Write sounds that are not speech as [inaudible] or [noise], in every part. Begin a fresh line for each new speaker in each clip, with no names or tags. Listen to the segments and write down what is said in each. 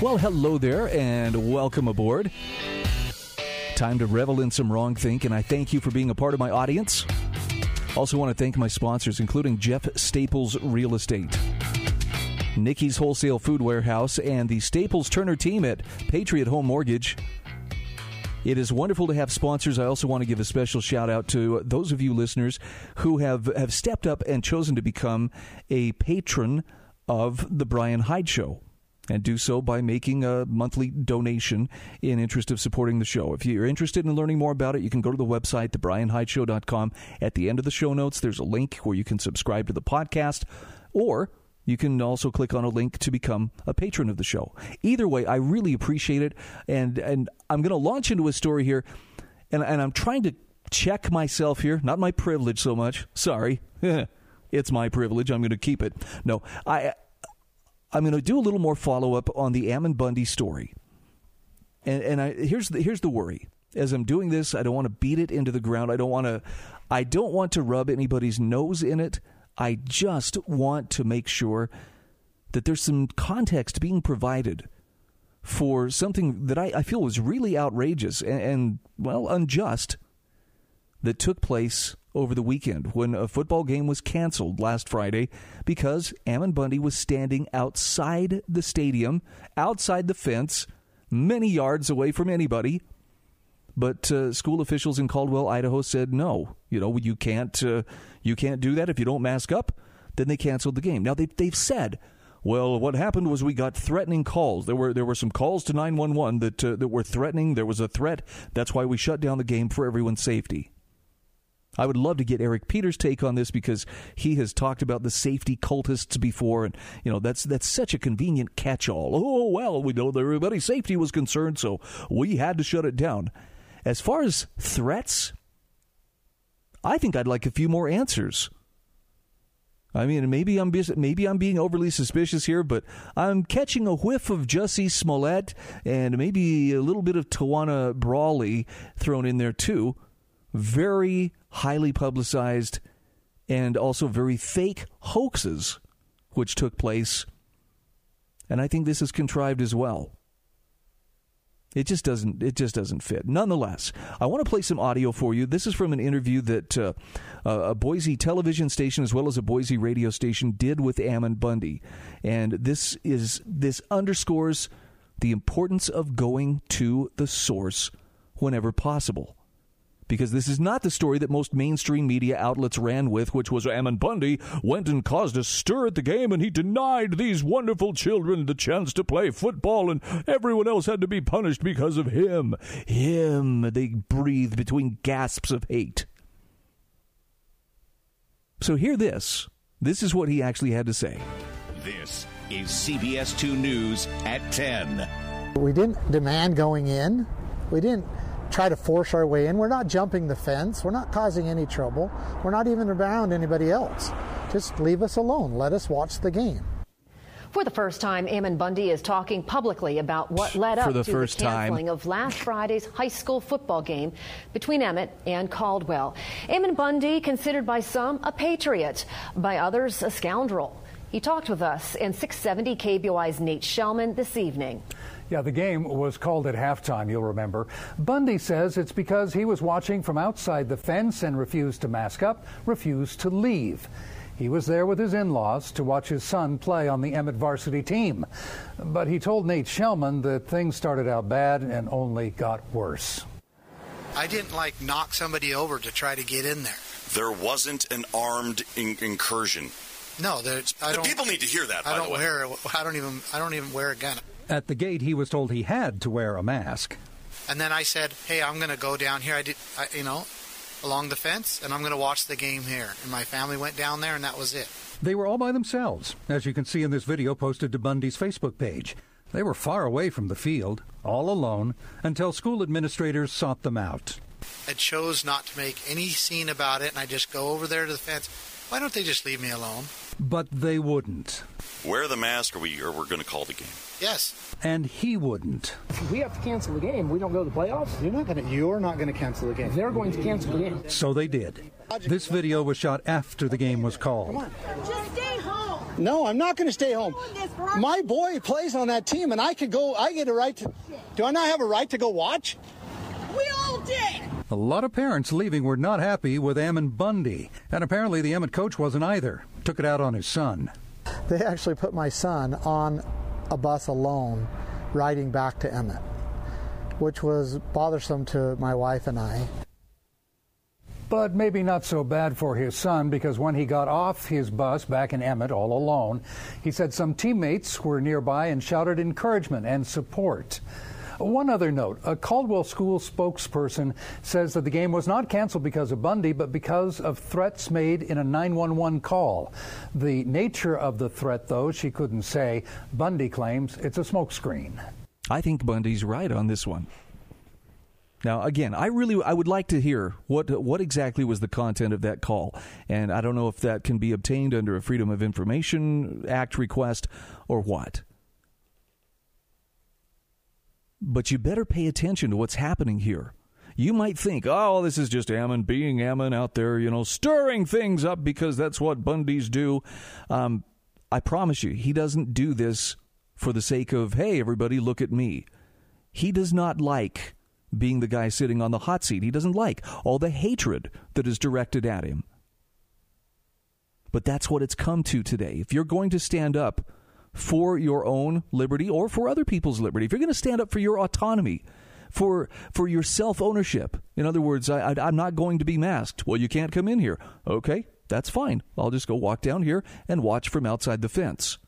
Well, hello there, and welcome aboard. Time to revel in some wrong think, and I thank you for being a part of my audience. Also, want to thank my sponsors, including Jeff Staples Real Estate, Nicky's Wholesale Food Warehouse, and the Staples Turner team at Patriot Home Mortgage. It is wonderful to have sponsors. I also want to give a special shout out to those of you listeners who have, have stepped up and chosen to become a patron of the Bryan Hyde Show and do so by making a monthly donation in interest of supporting the show. If you're interested in learning more about it, you can go to the website, thebryanhydeshow.com. At the end of the show notes, there's a link where you can subscribe to the podcast, or you can also click on a link to become a patron of the show. Either way, I really appreciate it, and and I'm going to launch into a story here, and and I'm trying to check myself here, not my privilege so much. Sorry. [laughs] it's my privilege. I'm going to keep it. No, I I'm going to do a little more follow up on the Ammon Bundy story. And, and I, here's the, here's the worry. As I'm doing this, I don't want to beat it into the ground. I don't want to I don't want to rub anybody's nose in it. I just want to make sure that there's some context being provided for something that I, I feel was really outrageous and, and, well, unjust that took place over the weekend when a football game was canceled last Friday because Ammon Bundy was standing outside the stadium, outside the fence, many yards away from anybody. But uh, school officials in Caldwell, Idaho, said no. You know, you can't uh, you can't do that if you don't mask up. Then they canceled the game. Now they they've said well, what happened was we got threatening calls. There were there were some calls to 911 that uh, that were threatening. There was a threat. That's why we shut down the game for everyone's safety. I would love to get Eric Peters' take on this because he has talked about the safety cultists before, and you know that's that's such a convenient catch-all. Oh well, we know that everybody's safety was concerned, so we had to shut it down. As far as threats, I think I'd like a few more answers. I mean, maybe I'm maybe I'm being overly suspicious here, but I'm catching a whiff of Jussie Smollett and maybe a little bit of Tawana Brawley thrown in there too. Very highly publicized and also very fake hoaxes which took place. And I think this is contrived as well. It just doesn't. It just doesn't fit. Nonetheless, I want to play some audio for you. This is from an interview that uh, a Boise television station as well as a Boise radio station did with Ammon Bundy, and this is this underscores the importance of going to the source whenever possible because this is not the story that most mainstream media outlets ran with, which was Ammon Bundy went and caused a stir at the game and he denied these wonderful children the chance to play football and everyone else had to be punished because of him. Him, they breathed between gasps of hate. So hear this. This is what he actually had to say.
This is CBS 2 News at 10.
We didn't demand going in. We didn't try to force our way in. We're not jumping the fence. We're not causing any trouble. We're not even around anybody else. Just leave us alone. Let us watch the game.
For the first time, Ammon Bundy is talking publicly about what led up
the
to
first
the canceling
time.
of last Friday's high school football game between Emmett and Caldwell. Ammon Bundy, considered by some a patriot, by others a scoundrel. He talked with us and 670 KBOI's Nate Shellman this evening.
Yeah, the game was called at halftime, you'll remember. Bundy says it's because he was watching from outside the fence and refused to mask up, refused to leave. He was there with his in laws to watch his son play on the Emmett varsity team. But he told Nate Shellman that things started out bad and only got worse.
I didn't like knock somebody over to try to get in there.
There wasn't an armed in- incursion.
No, there's. I
The
don't,
people need to hear that.
I
by
don't
the way.
wear. I don't even. I don't even wear a gun.
At the gate, he was told he had to wear a mask.
And then I said, "Hey, I'm going to go down here. I did. I, you know, along the fence, and I'm going to watch the game here." And my family went down there, and that was it.
They were all by themselves, as you can see in this video posted to Bundy's Facebook page. They were far away from the field, all alone, until school administrators sought them out.
I chose not to make any scene about it, and I just go over there to the fence. Why don't they just leave me alone?
But they wouldn't.
Wear the mask, or we or we're going to call the game.
Yes.
And he wouldn't.
If we have to cancel the game, we don't go to the playoffs.
You're not going to. You're not going to cancel the game.
They're going to cancel the game.
So they did. This video was shot after the game was called.
Just stay home.
No, I'm not going to stay home. My boy plays on that team, and I could go. I get a right to. Do I not have a right to go watch?
We all did.
A lot of parents leaving were not happy with Ammon Bundy, and apparently the Emmett coach wasn't either. Took it out on his son.
They actually put my son on a bus alone riding back to Emmett, which was bothersome to my wife and I.
But maybe not so bad for his son because when he got off his bus back in Emmett all alone, he said some teammates were nearby and shouted encouragement and support. One other note a Caldwell School spokesperson says that the game was not canceled because of Bundy, but because of threats made in a 911 call. The nature of the threat, though, she couldn't say. Bundy claims it's a smokescreen.
I think Bundy's right on this one. Now, again, I really I would like to hear what what exactly was the content of that call, and I don't know if that can be obtained under a Freedom of Information Act request or what. But you better pay attention to what's happening here. You might think, oh, this is just Ammon being Ammon out there, you know, stirring things up because that's what Bundys do. Um, I promise you, he doesn't do this for the sake of, hey, everybody, look at me. He does not like being the guy sitting on the hot seat. He doesn't like all the hatred that is directed at him. But that's what it's come to today. If you're going to stand up for your own liberty or for other people's liberty, if you're going to stand up for your autonomy, for for your self ownership, in other words, I, I, I'm not going to be masked. Well, you can't come in here. Okay, that's fine. I'll just go walk down here and watch from outside the fence.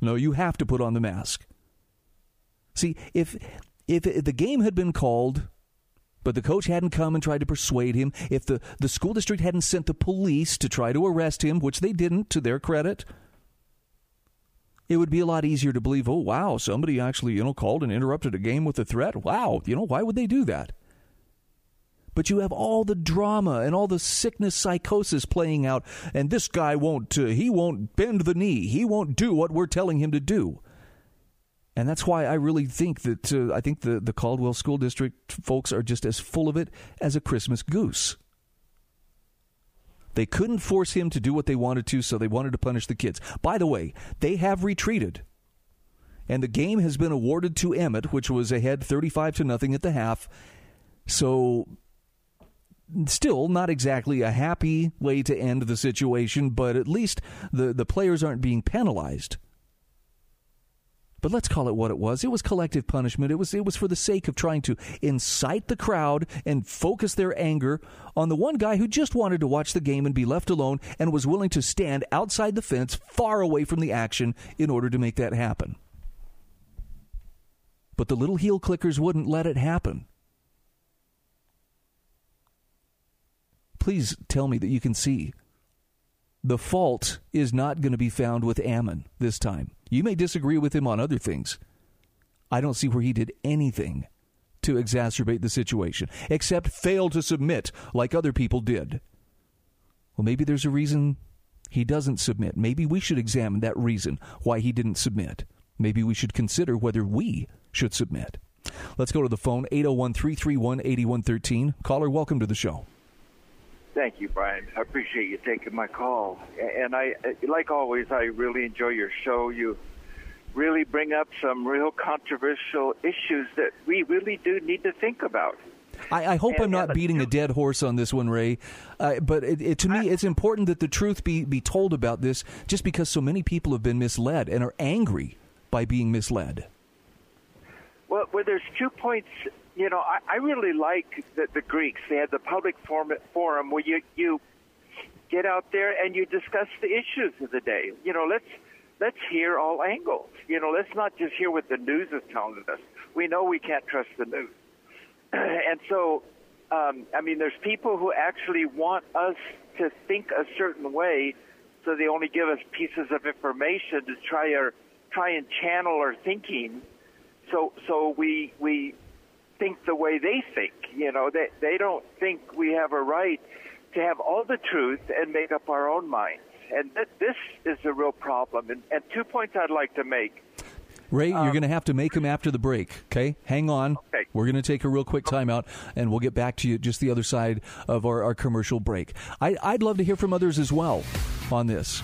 No, you have to put on the mask. See, if if the game had been called, but the coach hadn't come and tried to persuade him, if the, the school district hadn't sent the police to try to arrest him, which they didn't, to their credit, it would be a lot easier to believe, oh, wow, somebody actually, you know, called and interrupted a game with a threat. Wow, you know, why would they do that? But you have all the drama and all the sickness psychosis playing out, and this guy won't, uh, he won't bend the knee. He won't do what we're telling him to do. And that's why I really think that uh, I think the, the Caldwell School District folks are just as full of it as a Christmas goose. They couldn't force him to do what they wanted to, so they wanted to punish the kids. By the way, they have retreated. And the game has been awarded to Emmett, which was ahead 35 to nothing at the half. So still not exactly a happy way to end the situation, but at least the, the players aren't being penalized. But let's call it what it was. It was collective punishment. It was it was for the sake of trying to incite the crowd and focus their anger on the one guy who just wanted to watch the game and be left alone and was willing to stand outside the fence far away from the action in order to make that happen. But the little heel clickers wouldn't let it happen. Please tell me that you can see the fault is not going to be found with Ammon this time. You may disagree with him on other things. I don't see where he did anything to exacerbate the situation, except fail to submit like other people did. Well, maybe there's a reason he doesn't submit. Maybe we should examine that reason why he didn't submit. Maybe we should consider whether we should submit. Let's go to the phone 801 331 8113. Caller, welcome to the show.
Thank you, Bryan. I appreciate you taking my call. And I, like always, I really enjoy your show. You really bring up some real controversial issues that we really do need to think about.
I, I hope and, I'm not beating a dead horse on this one, Ray. Uh, but it, it, to me, it's important that the truth be, be told about this just because so many people have been misled and are angry by being misled.
Well, well there's two points you know, I, I really like the, the Greeks. They had the public forum, where you you get out there and you discuss the issues of the day. You know, let's let's hear all angles. You know, let's not just hear what the news is telling us. We know we can't trust the news, [clears throat] and so um, I mean, there's people who actually want us to think a certain way so they only give us pieces of information to try our try and channel our thinking. So so we we think the way they think. You know, they they don't think we have a right to have all the truth and make up our own minds. And th- this is a real problem. And, and two points I'd like to make.
Ray,
Um,
you're going to have to make them after the break, okay? Hang on.
Okay.
We're going to take a real quick timeout, and we'll get back to you just the other side of our, our commercial break. I, I'd love to hear from others as well on this.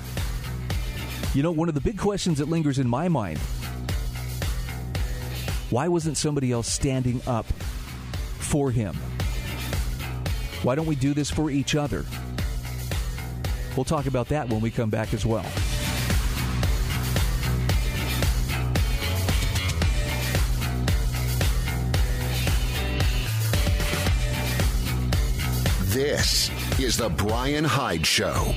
You know, one of the big questions that lingers in my mind why wasn't somebody else standing up for him? Why don't we do this for each other? We'll talk about that when we come back as well.
This is the Bryan Hyde Show.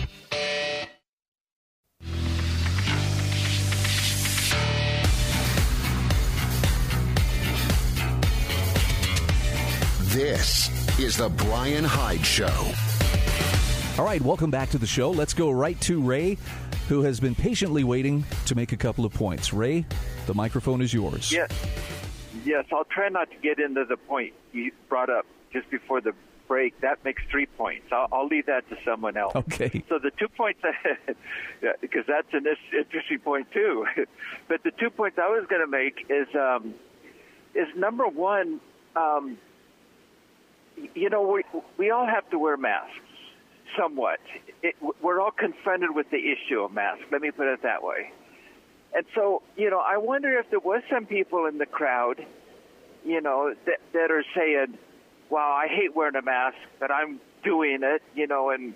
This is the Bryan Hyde Show.
All right, welcome back to the show. Let's go right to Ray, who has been patiently waiting to make a couple of points. Ray, the microphone is yours.
Yes. Yes, I'll try not to get into the point you brought up just before the break. That makes three points. I'll, I'll leave that to someone else.
Okay.
So the two points, [laughs] because that's an interesting point too. [laughs] but the two points I was going to make is um, is number one, um, you know, we we all have to wear masks somewhat. It, we're all confronted with the issue of masks. Let me put it that way. And so, you know, I wonder if there was some people in the crowd, you know, that, that are saying, "Wow, I hate wearing a mask, but I'm doing it," you know, and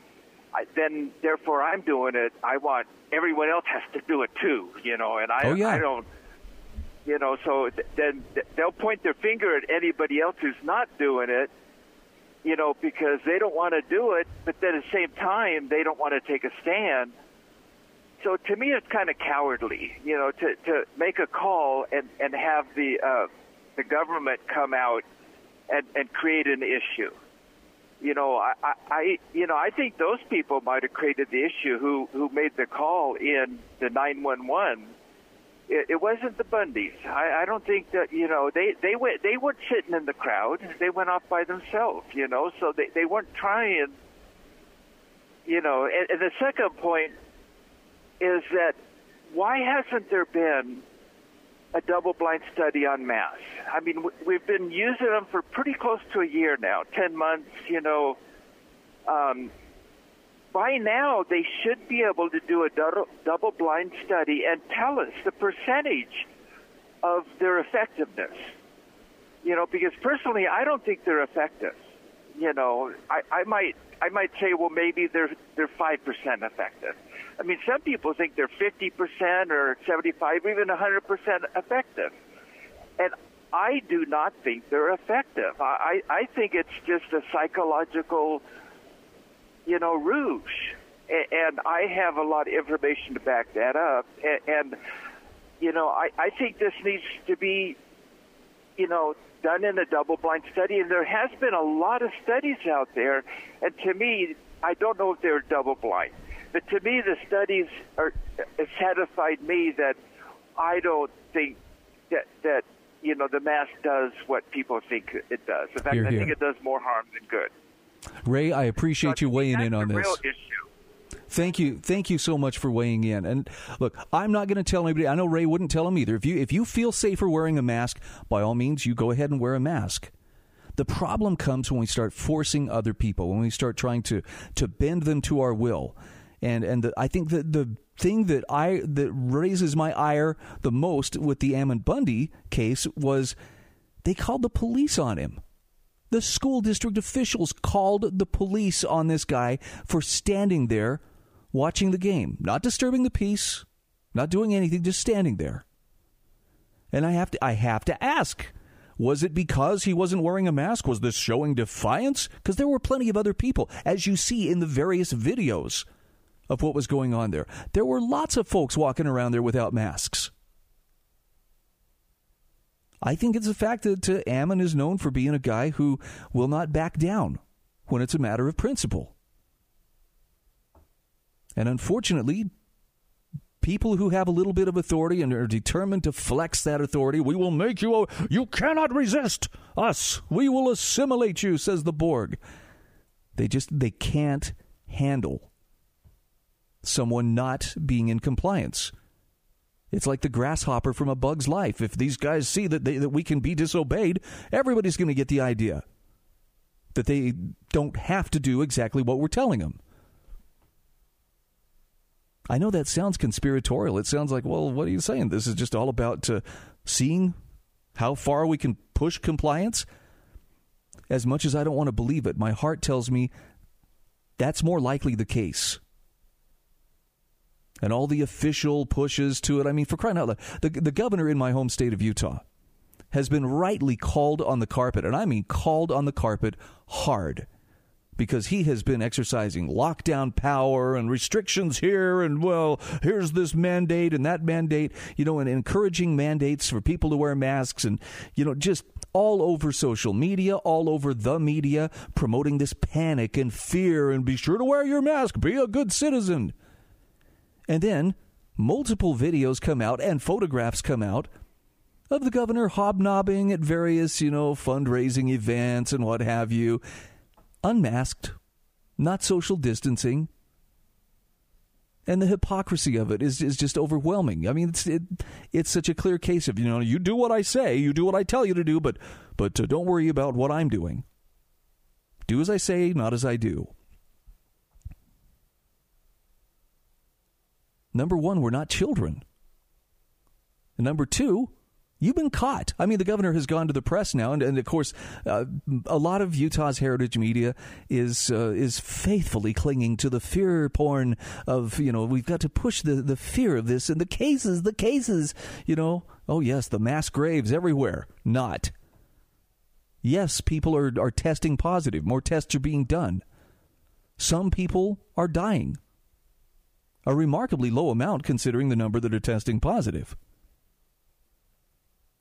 I, then therefore I'm doing it. I want everyone else has to do it too, you know, and I
Oh, yeah.
I don't, you know, so th- then th- they'll point their finger at anybody else who's not doing it, you know, because they don't want to do it, but then at the same time they don't want to take a stand. So to me, it's kind of cowardly, you know, to, to make a call and, and have the uh, the government come out and, and create an issue. You know, I, I, you know I think those people might have created the issue who who made the call in the 911. It, it wasn't the Bundys. I, I don't think that you know they they went they weren't sitting in the crowd. They went off by themselves. You know, so they they weren't trying. You know, and, and the second point is that why hasn't there been a double-blind study on masks? I mean, we've been using them for pretty close to a year now, ten months. You know, um, by now they should be able to do a dou- double-blind study and tell us the percentage of their effectiveness. You know, because personally, I don't think they're effective. You know, I, I might I might say, well, maybe they're they're five percent effective. I mean, some people think they're fifty percent or seventy-five, even a hundred percent effective, and I do not think they're effective. I I think it's just a psychological, you know, rouge, and I have a lot of information to back that up, and. you know, I, I think this needs to be, you know, done in a double blind study. And there has been a lot of studies out there. And to me, I don't know if they're double blind, but to me, the studies are it satisfied me that I don't think that, that, you know, the mask does what people think it does. In fact,
Hear,
I think it does more harm than good.
Ray, I appreciate you weighing in on this. Thank you, thank you so much for weighing in. And look, I'm not going to tell anybody. I know Ray wouldn't tell him either. If you if you feel safer wearing a mask, by all means, you go ahead and wear a mask. The problem comes when we start forcing other people, when we start trying to to bend them to our will. And and the, I think that the thing that I that raises my ire the most with the Ammon Bundy case was they called the police on him. The school district officials called the police on this guy for standing there watching the game, not disturbing the peace, not doing anything, just standing there. And I have to I have to ask, was it because he wasn't wearing a mask? Was this showing defiance? Because there were plenty of other people, as you see in the various videos of what was going on there. There were lots of folks walking around there without masks. I think it's a fact that uh, Ammon is known for being a guy who will not back down when it's a matter of principle. And unfortunately, people who have a little bit of authority and are determined to flex that authority, we will make you, you cannot resist us. We will assimilate you, says the Borg. They just, they can't handle someone not being in compliance. It's like the grasshopper from A Bug's Life. If these guys see that, they, that we can be disobeyed, everybody's going to get the idea that they don't have to do exactly what we're telling them. I know that sounds conspiratorial. It sounds like, well, what are you saying? This is just all about uh, seeing how far we can push compliance. As much as I don't want to believe it, my heart tells me that's more likely the case and all the official pushes to it. I mean, for crying out loud, the, the governor in my home state of Utah has been rightly called on the carpet, and I mean called on the carpet hard. Because he has been exercising lockdown power and restrictions here, and well, here's this mandate and that mandate, you know, and encouraging mandates for people to wear masks, and, you know, just all over social media, all over the media, promoting this panic and fear and be sure to wear your mask, be a good citizen. And then multiple videos come out and photographs come out of the governor hobnobbing at various, you know, fundraising events and what have you, unmasked, not social distancing. And the hypocrisy of it is, is just overwhelming. I mean, it's it, it's such a clear case of you know you do what I say, you do what I tell you to do, but but uh, don't worry about what I'm doing. Do as I say, not as I do. Number one, we're not children. And number two, you've been caught. I mean, the governor has gone to the press now, and, and of course, uh, a lot of Utah's heritage media is uh, is faithfully clinging to the fear porn of you know we've got to push the the fear of this and the cases, the cases. You know, oh yes, the mass graves everywhere. Not. Yes, people are are testing positive. More tests are being done. Some people are dying a remarkably low amount considering the number that are testing positive.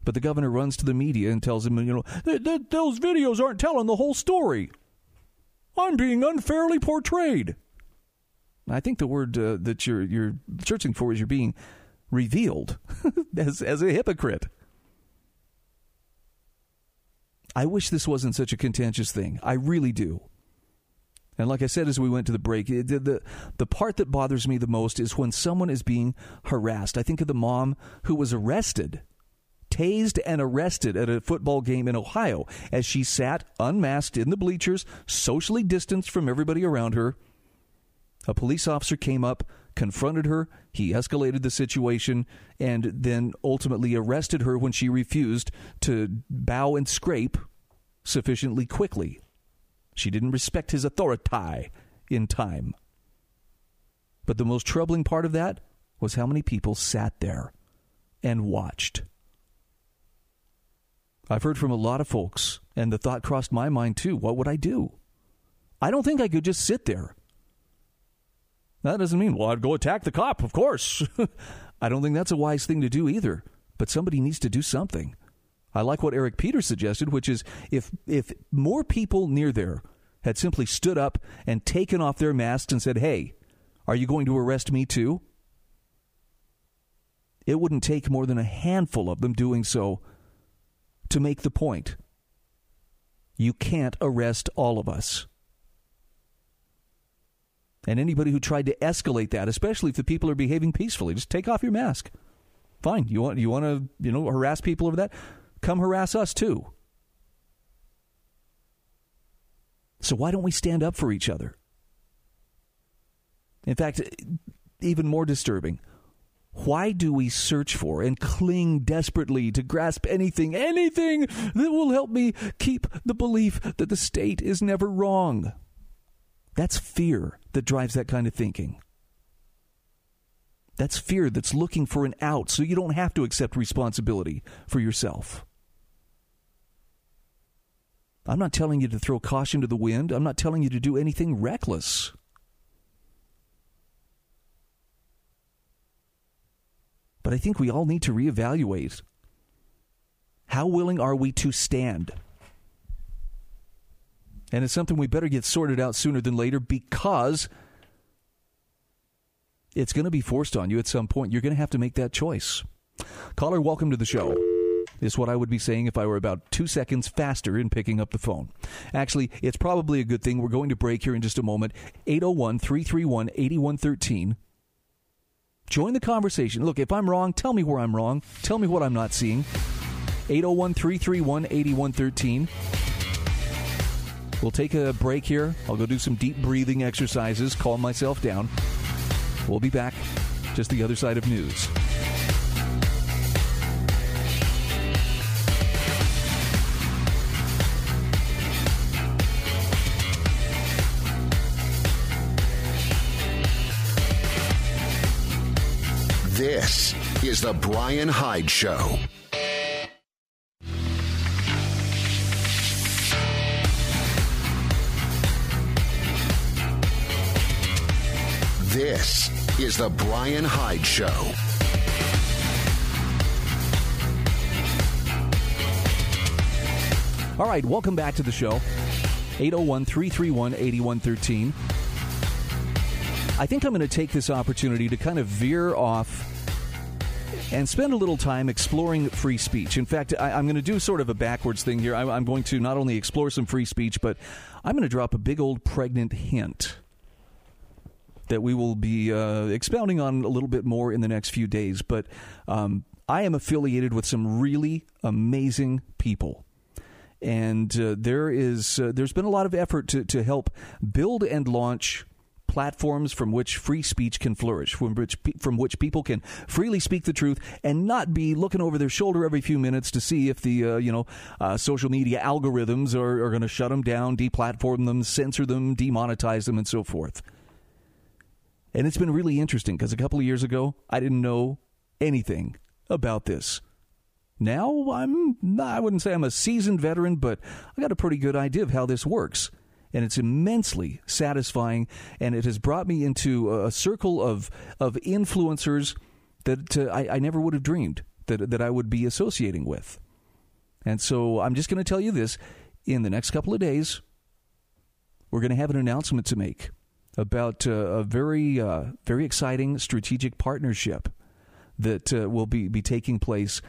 But the governor runs to the media and tells them, you know, th- th- those videos aren't telling the whole story. I'm being unfairly portrayed. I think the word uh, that you're you're searching for is you're being revealed [laughs] as as a hypocrite. I wish this wasn't such a contentious thing. I really do. And like I said as we went to the break, eh, the, the, the part that bothers me the most is when someone is being harassed. I think of the mom who was arrested, tased and arrested at a football game in Ohio as she sat unmasked in the bleachers, socially distanced from everybody around her. A police officer came up, confronted her, he escalated the situation, and then ultimately arrested her when she refused to bow and scrape sufficiently quickly. She didn't respect his authority in time. But the most troubling part of that was how many people sat there and watched. I've heard from a lot of folks, and the thought crossed my mind too what would I do? I don't think I could just sit there. That doesn't mean, well, I'd go attack the cop, of course. [laughs] I don't think that's a wise thing to do either. But somebody needs to do something. I like what Eric Peters suggested, which is if if more people near there had simply stood up and taken off their masks and said, "Hey, are you going to arrest me too?" It wouldn't take more than a handful of them doing so to make the point. You can't arrest all of us. And anybody who tried to escalate that, especially if the people are behaving peacefully, just take off your mask. Fine. You want you want to, you know, harass people over that? Come harass us too. So why don't we stand up for each other? In fact, even more disturbing, why do we search for and cling desperately to grasp anything, anything that will help me keep the belief that the state is never wrong? That's fear that drives that kind of thinking. That's fear that's looking for an out so you don't have to accept responsibility for yourself. I'm not telling you to throw caution to the wind. I'm not telling you to do anything reckless. But I think we all need to reevaluate how willing are we to stand? And it's something we better get sorted out sooner than later because It's going to be forced on you at some point. You're going to have to make that choice. Caller, welcome to the show. This is what I would be saying if I were about two seconds faster in picking up the phone. Actually, it's probably a good thing. We're going to break here in just a moment. 801 331 8113. Join the conversation. Look, if I'm wrong, tell me where I'm wrong. Tell me what I'm not seeing. 801 331 8113. We'll take a break here. I'll go do some deep breathing exercises, calm myself down. We'll be back just the other side of news.
This is The Bryan Hyde Show. This is The Bryan Hyde Show.
All right, welcome back to the show. 801 331 8113. I think I'm going to take this opportunity to kind of veer off and spend a little time exploring free speech. In fact, I, am going to do sort of a backwards thing here. I, I'm going to not only explore some free speech, but I'm going to drop a big old pregnant hint that we will be uh, expounding on a little bit more in the next few days. But um, I am affiliated with some really amazing people. And uh, there is uh, there's been a lot of effort to, to help build and launch platforms from which free speech can flourish, from which from which people can freely speak the truth and not be looking over their shoulder every few minutes to see if the uh, you know uh, social media algorithms are, are going to shut them down, deplatform them, censor them, demonetize them, and so forth. And it's been really interesting because a couple of years ago, I didn't know anything about this. Now I'm I wouldn't say I'm a seasoned veteran, but I got a pretty good idea of how this works. And it's immensely satisfying, and it has brought me into a circle of of influencers that uh, I, I never would have dreamed that that I would be associating with. And so I'm just going to tell you this: in the next couple of days, we're going to have an announcement to make about uh, a very, uh, very exciting strategic partnership that uh, will be, be taking place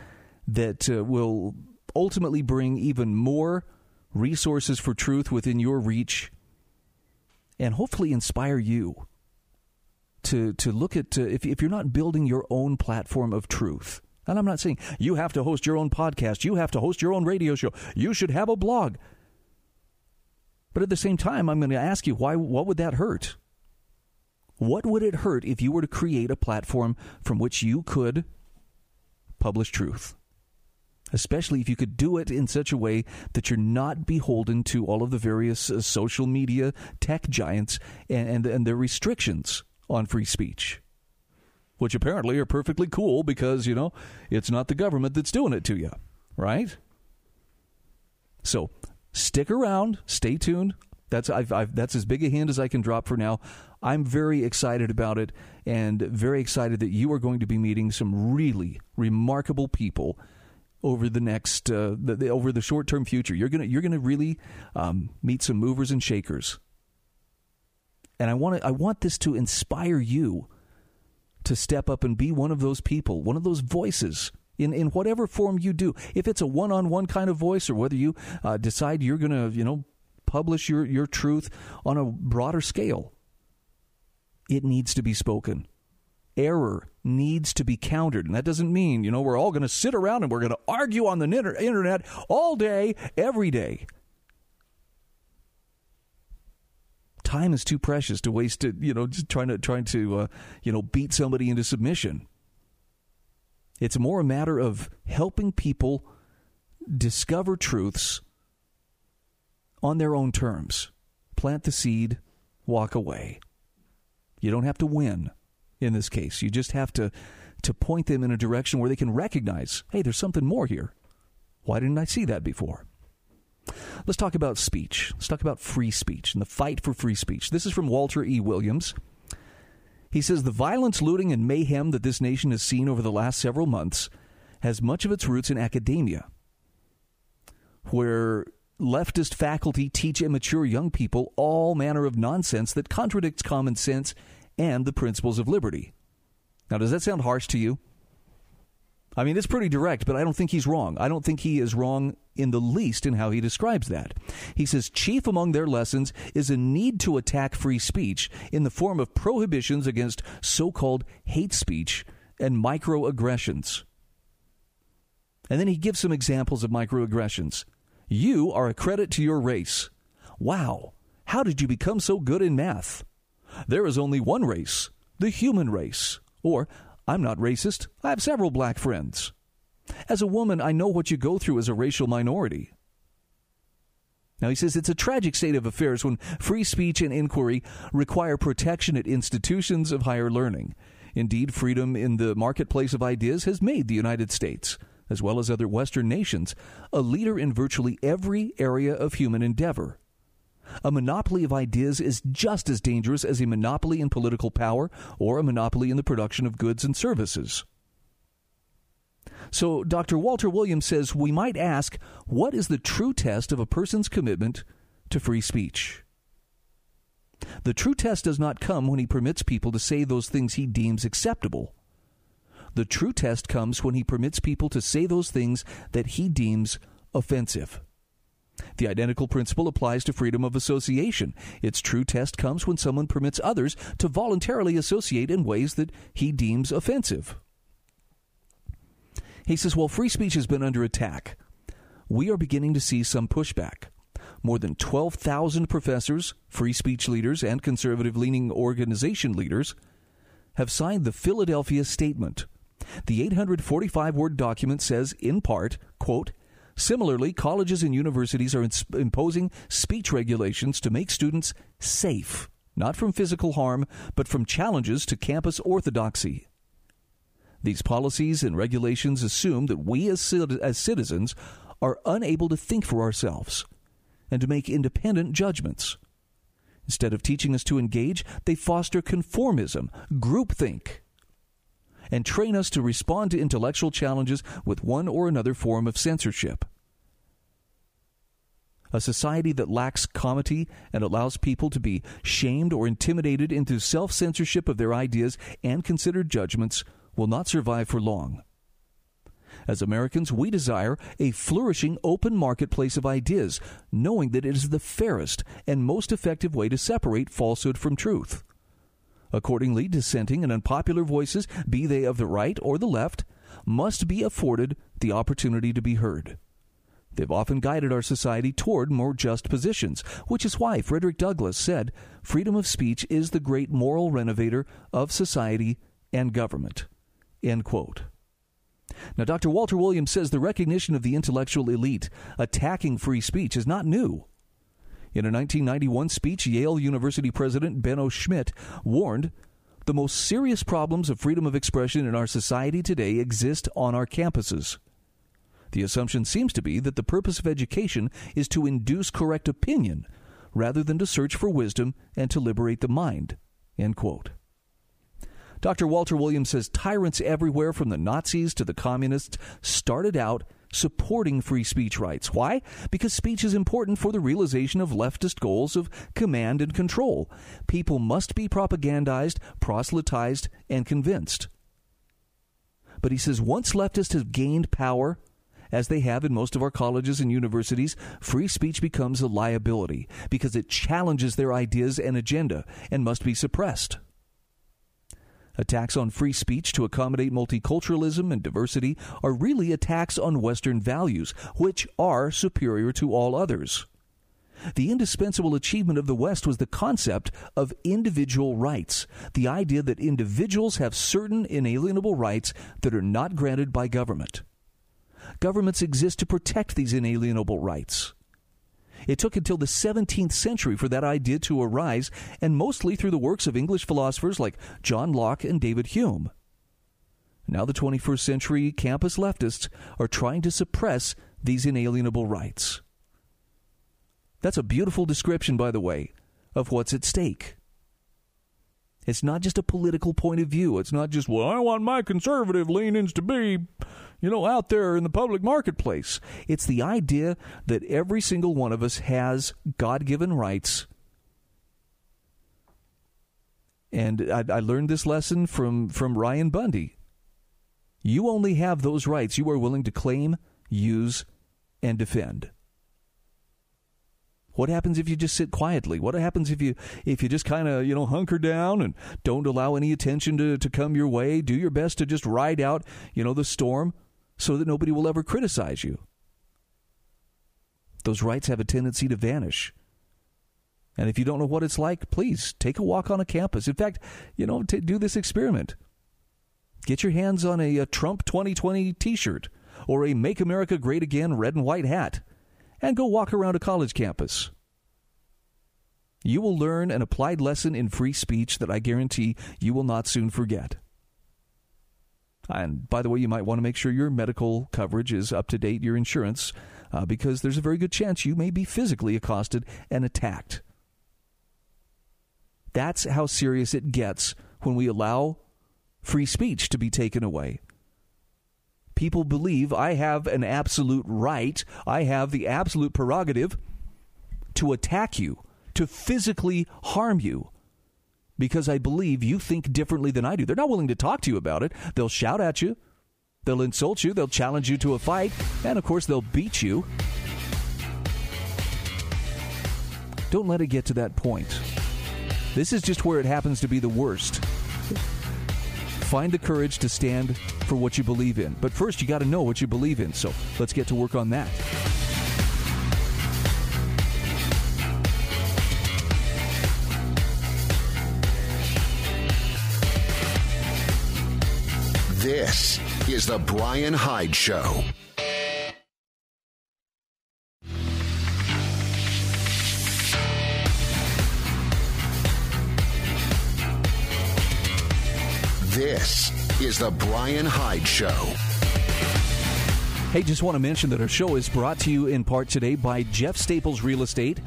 that uh, will ultimately bring even more resources for truth within your reach and hopefully inspire you to, to look at uh, if, if you're not building your own platform of truth. And I'm not saying you have to host your own podcast, you have to host your own radio show, you should have a blog. But at the same time, I'm going to ask you why what would that hurt? What would it hurt if you were to create a platform from which you could publish truth? Especially if you could do it in such a way that you're not beholden to all of the various uh, social media tech giants and, and, and their restrictions on free speech, which apparently are perfectly cool because, you know, it's not the government that's doing it to you, right? So stick around, stay tuned. That's I've, I've, that's as big a hint as I can drop for now. I'm very excited about it, and very excited that you are going to be meeting some really remarkable people over the next uh, the, the, over the short term future. You're gonna you're gonna really um, meet some movers and shakers, and I want I want this to inspire you to step up and be one of those people, one of those voices in, in whatever form you do. If it's a one on one kind of voice, or whether you uh, decide you're going to, you know, publish your, your truth on a broader scale, it needs to be spoken. Error needs to be countered. And that doesn't mean, you know, we're all going to sit around and we're going to argue on the internet all day, every day. Time is too precious to waste it, you know, just trying to trying to uh, you know beat somebody into submission. It's more a matter of helping people discover truths on their own terms. Plant the seed, walk away. You don't have to win in this case. You just have to to point them in a direction where they can recognize, hey, there's something more here. Why didn't I see that before? Let's talk about speech. Let's talk about free speech and the fight for free speech. This is from Walter E. Williams. He says the violence, looting, and mayhem that this nation has seen over the last several months has much of its roots in academia, where leftist faculty teach immature young people all manner of nonsense that contradicts common sense and the principles of liberty. Now, does that sound harsh to you? I mean, it's pretty direct, but I don't think he's wrong. I don't think he is wrong in the least in how he describes that. He says, chief among their lessons is a need to attack free speech in the form of prohibitions against so called hate speech and microaggressions. And then he gives some examples of microaggressions. You are a credit to your race. Wow, how did you become so good in math? There is only one race, the human race. Or, I'm not racist, I have several black friends. As a woman, I know what you go through as a racial minority. Now, he says it's a tragic state of affairs when free speech and inquiry require protection at institutions of higher learning. Indeed, freedom in the marketplace of ideas has made the United States, as well as other Western nations, a leader in virtually every area of human endeavor. A monopoly of ideas is just as dangerous as a monopoly in political power or a monopoly in the production of goods and services. So, Dr. Walter Williams says we might ask what is the true test of a person's commitment to free speech? The true test does not come when he permits people to say those things he deems acceptable. The true test comes when he permits people to say those things that he deems offensive. The identical principle applies to freedom of association. Its true test comes when someone permits others to voluntarily associate in ways that he deems offensive. He says, While free speech has been under attack, we are beginning to see some pushback. More than 12,000 professors, free speech leaders, and conservative leaning organization leaders have signed the Philadelphia Statement. The 845 word document says, in part, quote, Similarly, colleges and universities are imposing speech regulations to make students safe, not from physical harm, but from challenges to campus orthodoxy. These policies and regulations assume that we as, as citizens are unable to think for ourselves and to make independent judgments. Instead of teaching us to engage, they foster conformism, groupthink, and train us to respond to intellectual challenges with one or another form of censorship. A society that lacks comity and allows people to be shamed or intimidated into self censorship of their ideas and considered judgments will not survive for long. As Americans, we desire a flourishing open marketplace of ideas, knowing that it is the fairest and most effective way to separate falsehood from truth. Accordingly, dissenting and unpopular voices, be they of the right or the left, must be afforded the opportunity to be heard. They've often guided our society toward more just positions, which is why Frederick Douglass said freedom of speech is the great moral renovator of society and government. End quote. Now, Dr. Walter Williams says the recognition of the intellectual elite attacking free speech is not new. In a 1991 speech, Yale University President Benno Schmidt warned the most serious problems of freedom of expression in our society today exist on our campuses. The assumption seems to be that the purpose of education is to induce correct opinion rather than to search for wisdom and to liberate the mind. End quote. Dr. Walter Williams says tyrants everywhere from the Nazis to the communists started out supporting free speech rights. Why? Because speech is important for the realization of leftist goals of command and control. People must be propagandized, proselytized, and convinced. But he says once leftists have gained power, as they have in most of our colleges and universities, free speech becomes a liability because it challenges their ideas and agenda and must be suppressed. Attacks on free speech to accommodate multiculturalism and diversity are really attacks on Western values, which are superior to all others. The indispensable achievement of the West was the concept of individual rights, the idea that individuals have certain inalienable rights that are not granted by government. Governments exist to protect these inalienable rights. It took until the 17th century for that idea to arise, and mostly through the works of English philosophers like John Locke and David Hume. Now, the 21st century campus leftists are trying to suppress these inalienable rights. That's a beautiful description, by the way, of what's at stake. It's not just a political point of view. It's not just, well, I want my conservative leanings to be you know, out there in the public marketplace. It's the idea that every single one of us has God given rights And I, I learned this lesson from, from Ryan Bundy. You only have those rights you are willing to claim, use, and defend. What happens if you just sit quietly? What happens if you if you just kind of you know hunker down and don't allow any attention to, to come your way? Do your best to just ride out you know the storm so that nobody will ever criticize you. Those rights have a tendency to vanish. And if you don't know what it's like, please take a walk on a campus. In fact, you know, t- do this experiment. Get your hands on a, a Trump 2020 t shirt or a Make America Great Again red and white hat and go walk around a college campus. You will learn an applied lesson in free speech that I guarantee you will not soon forget. And by the way, you might want to make sure your medical coverage is up to date, your insurance, uh, because there's a very good chance you may be physically accosted and attacked. That's how serious it gets when we allow free speech to be taken away. People believe I have an absolute right, I have the absolute prerogative to attack you, to physically harm you, because I believe you think differently than I do. They're not willing to talk to you about it. They'll shout at you, they'll insult you, they'll challenge you to a fight, and of course, they'll beat you. Don't let it get to that point. This is just where it happens to be the worst. Find the courage to stand for what you believe in. But first, you got to know what you believe in. So let's get to work on that.
This is The Bryan Hyde Show. This is The Bryan Hyde Show.
Hey, just want to mention that our show is brought to you in part today by Jeff Staples Real Estate.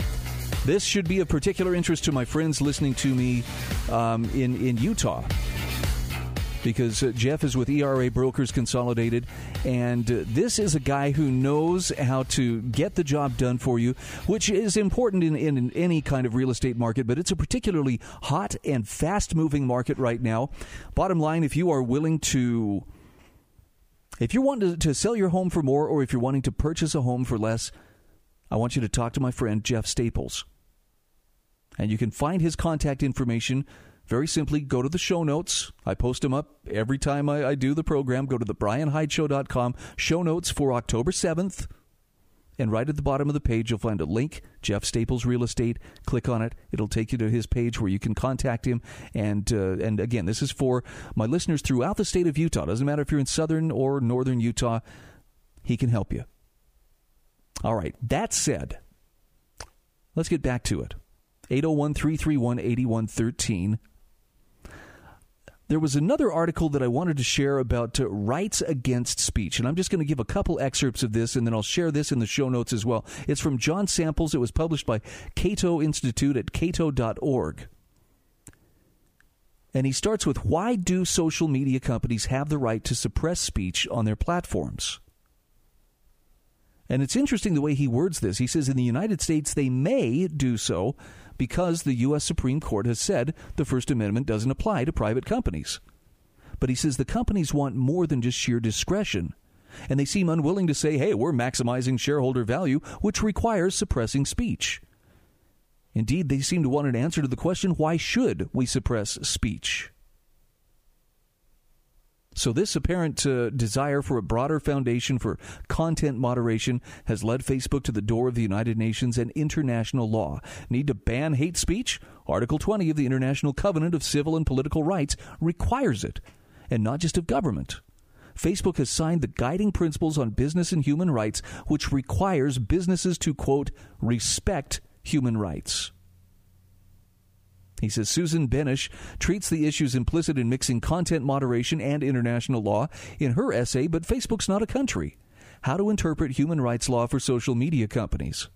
This should be of particular interest to my friends listening to me um, in, in Utah because uh, Jeff is with ERA Brokers Consolidated, and uh, this is a guy who knows how to get the job done for you, which is important in, in, in any kind of real estate market, but it's a particularly hot and fast moving market right now. Bottom line, if you are willing to. If you're wanting to, to sell your home for more, or if you're wanting to purchase a home for less, I want you to talk to my friend Jeff Staples. And you can find his contact information very simply, go to the show notes. I post them up every time I, I do the program. Go to the bryanhydeshow.com, show notes for October 7th. And right at the bottom of the page, you'll find a link, Jeff Staples Real Estate. Click on it. It'll take you to his page where you can contact him. And uh, and again, this is for my listeners throughout the state of Utah. Doesn't matter if you're in southern or northern Utah, he can help you. All right. That said, let's get back to it. 801 331 8113 there was another article that I wanted to share about uh, rights against speech, and I'm just going to give a couple excerpts of this, and then I'll share this in the show notes as well. It's from John Samples. It was published by Cato Institute at cato.org. And he starts with Why do social media companies have the right to suppress speech on their platforms? And it's interesting the way he words this. He says in the United States, they may do so because the U.S. Supreme Court has said the First Amendment doesn't apply to private companies. But he says the companies want more than just sheer discretion. And they seem unwilling to say, hey, we're maximizing shareholder value, which requires suppressing speech. Indeed, they seem to want an answer to the question why should we suppress speech? So, this apparent uh, desire for a broader foundation for content moderation has led Facebook to the door of the United Nations and international law. Need to ban hate speech? Article 20 of the International Covenant of Civil and Political Rights requires it, and not just of government. Facebook has signed the guiding principles on business and human rights, which requires businesses to, quote, respect human rights. He says Susan Benesch treats the issues implicit in mixing content moderation and international law in her essay, but Facebook's not a country. How to interpret human rights law for social media companies.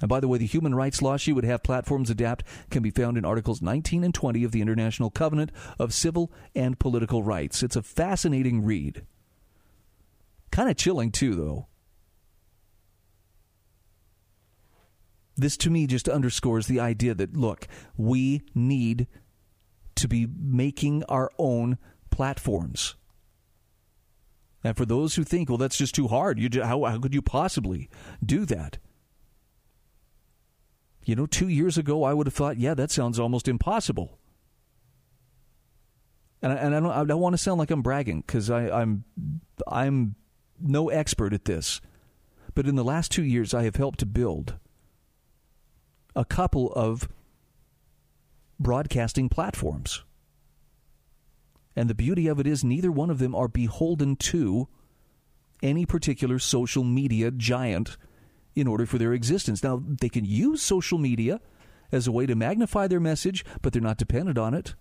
And by the way, the human rights law she would have platforms adapt can be found in Articles 19 and 20 of the International Covenant of Civil and Political Rights. It's a fascinating read. Kind of chilling, too, though. This to me just underscores the idea that, look, we need to be making our own platforms. And for those who think, well, that's just too hard, you, how, how could you possibly do that? You know, two years ago, I would have thought, yeah, that sounds almost impossible. And I, and I don't, I don't want to sound like I'm bragging because I'm, I'm no expert at this. But in the last two years, I have helped to build a couple of broadcasting platforms. And the beauty of it is, neither one of them are beholden to any particular social media giant in order for their existence. Now, they can use social media as a way to magnify their message, but they're not dependent on it.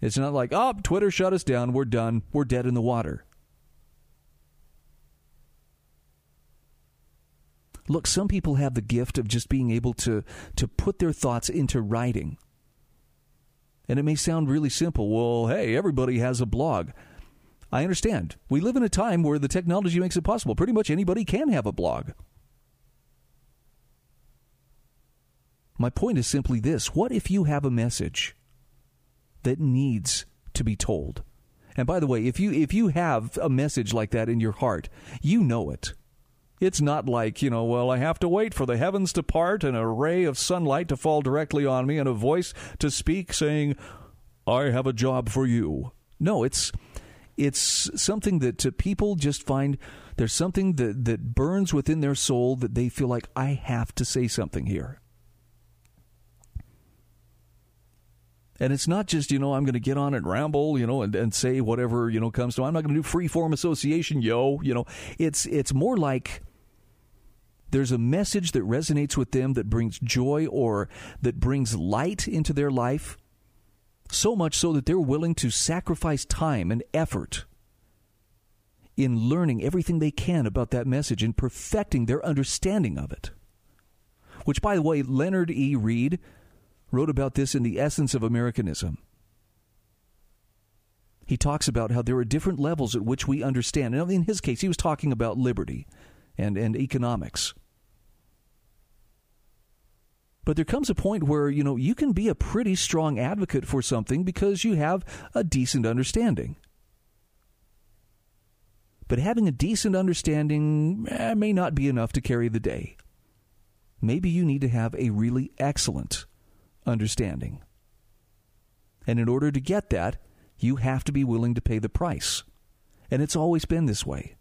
It's not like, oh, Twitter shut us down, we're done, we're dead in the water. Look, some people have the gift of just being able to, to put their thoughts into writing. And it may sound really simple. Well, hey, everybody has a blog. I understand. We live in a time where the technology makes it possible. Pretty much anybody can have a blog. My point is simply this what if you have a message that needs to be told? And by the way, if you if you have a message like that in your heart, you know it. It's not like, you know, well, I have to wait for the heavens to part and a ray of sunlight to fall directly on me and a voice to speak saying, I have a job for you. No, it's it's something that to people just find there's something that, that burns within their soul that they feel like I have to say something here. And it's not just, you know, I'm going to get on and ramble, you know, and, and say whatever, you know, comes to. I'm not going to do free form association, yo. You know, it's it's more like there's a message that resonates with them that brings joy or that brings light into their life, so much so that they're willing to sacrifice time and effort in learning everything they can about that message and perfecting their understanding of it. Which, by the way, Leonard E. Read wrote about this in The Essence of Americanism. He talks about how there are different levels at which we understand. And in his case, he was talking about liberty and, and economics. But there comes a point where, you know, you can be a pretty strong advocate for something because you have a decent understanding. But having a decent understanding eh, may not be enough to carry the day. Maybe you need to have a really excellent understanding. And in order to get that, you have to be willing to pay the price. And it's always been this way.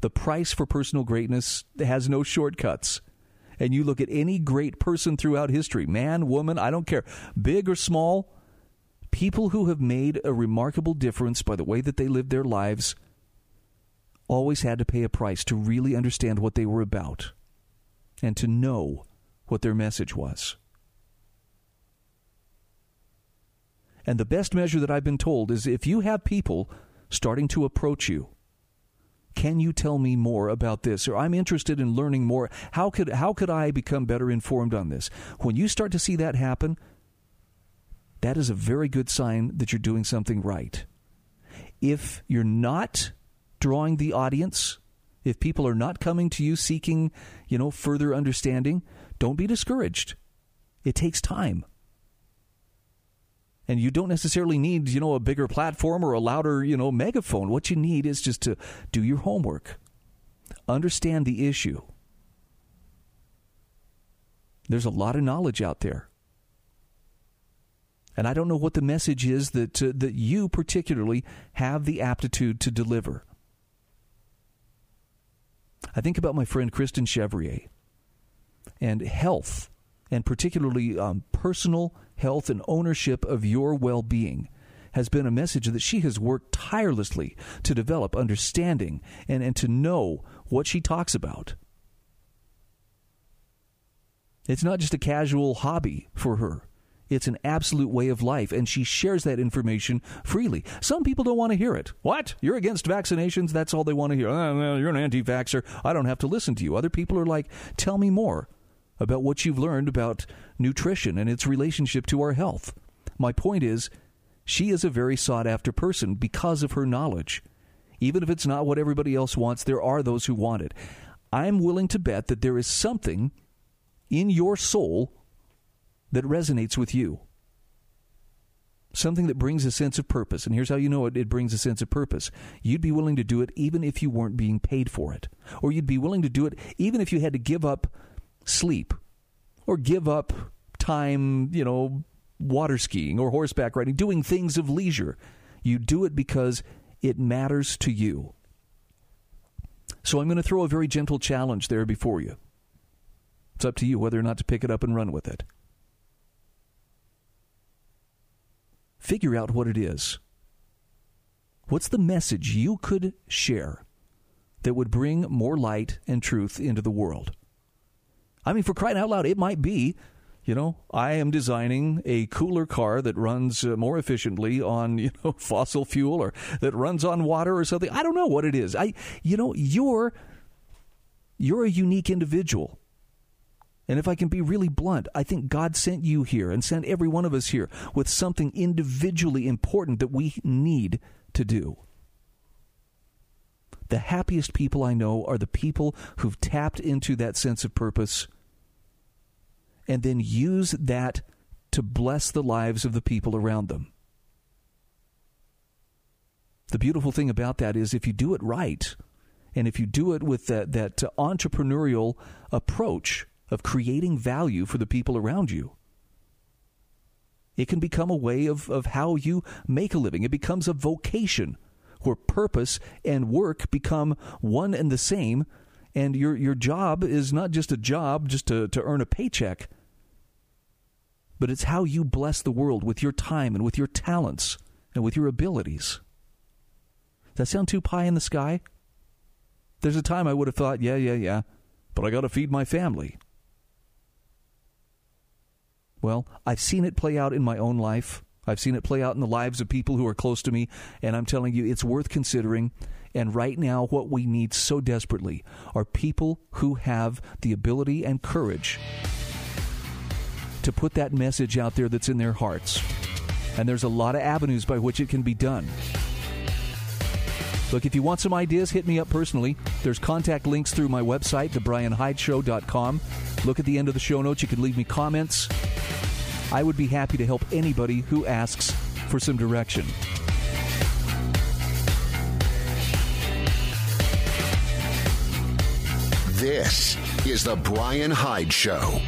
The price for personal greatness has no shortcuts. And you look at any great person throughout history man, woman, I don't care, big or small, people who have made a remarkable difference by the way that they lived their lives always had to pay a price to really understand what they were about and to know what their message was. And the best measure that I've been told is if you have people starting to approach you can you tell me more about this? Or I'm interested in learning more. How could how could I become better informed on this? When you start to see that happen, that is a very good sign that you're doing something right. If you're not drawing the audience, if people are not coming to you seeking, you know, further understanding, don't be discouraged. It takes time and you don't necessarily need you know a bigger platform or a louder you know megaphone. What you need is just to do your homework. Understand the issue. There's a lot of knowledge out there. And i don't know what the message is that uh, that you particularly have the aptitude to deliver. I think about my friend kristen chevrier and health and particularly um, personal health, and ownership of your well being has been a message that she has worked tirelessly to develop understanding and, and to know what she talks about. It's not just a casual hobby for her. It's an absolute way of life, and she shares that information freely. Some people don't want to hear it. What? You're against vaccinations? That's all they want to hear. Oh, well, you're an anti vaxxer. I don't have to listen to you. Other people are like, tell me more about what you've learned about nutrition and its relationship to our health. My point is, she is a very sought after person because of her knowledge. Even if it's not what everybody else wants, there are those who want it. I'm willing to bet that there is something in your soul that resonates with you. Something that brings a sense of purpose. And here's how you know it, it brings a sense of purpose. You'd be willing to do it even if you weren't being paid for it. Or you'd be willing to do it even if you had to give up sleep or give up time, you know, water skiing or horseback riding, doing things of leisure. You do it because it matters to you. So I'm going to throw a very gentle challenge there before you. It's up to you whether or not to pick it up and run with it. Figure out what it is. What's the message you could share that would bring more light and truth into the world? I mean, for crying out loud, it might be, you know, I am designing a cooler car that runs uh, more efficiently on, [laughs] you know, fossil fuel or that runs on water or something. I don't know what it is. I, you know, you're you're a unique individual. And if I can be really blunt, I think God sent you here and sent every one of us here with something individually important that we need to do. The happiest people I know are the people who've tapped into that sense of purpose and then use that to bless the lives of the people around them. The beautiful thing about that is if you do it right, and if you do it with that, that uh, entrepreneurial approach, of creating value for the people around you. It can become a way of, of how you make a living. It becomes a vocation where purpose and work become one and the same. And your, your job is not just a job just to, to earn a paycheck, but it's how you bless the world with your time and with your talents and with your abilities. Does that sound too pie in the sky? There's a time I would have thought, yeah, yeah, yeah, but I got to feed my family. Well, I've seen it play out in my own life. I've seen it play out in the lives of people who are close to me, and I'm telling you, it's worth considering. And right now, what we need so desperately are people who have the ability and courage to put that message out there that's in their hearts. And there's a lot of avenues by which it can be done. Look, if you want some ideas, hit me up personally. There's contact links through my website, thebryanhydeshow.com. Look at the end of the show notes. You can leave me comments. I would be happy to help anybody who asks for some direction.
This is The Bryan Hyde Show.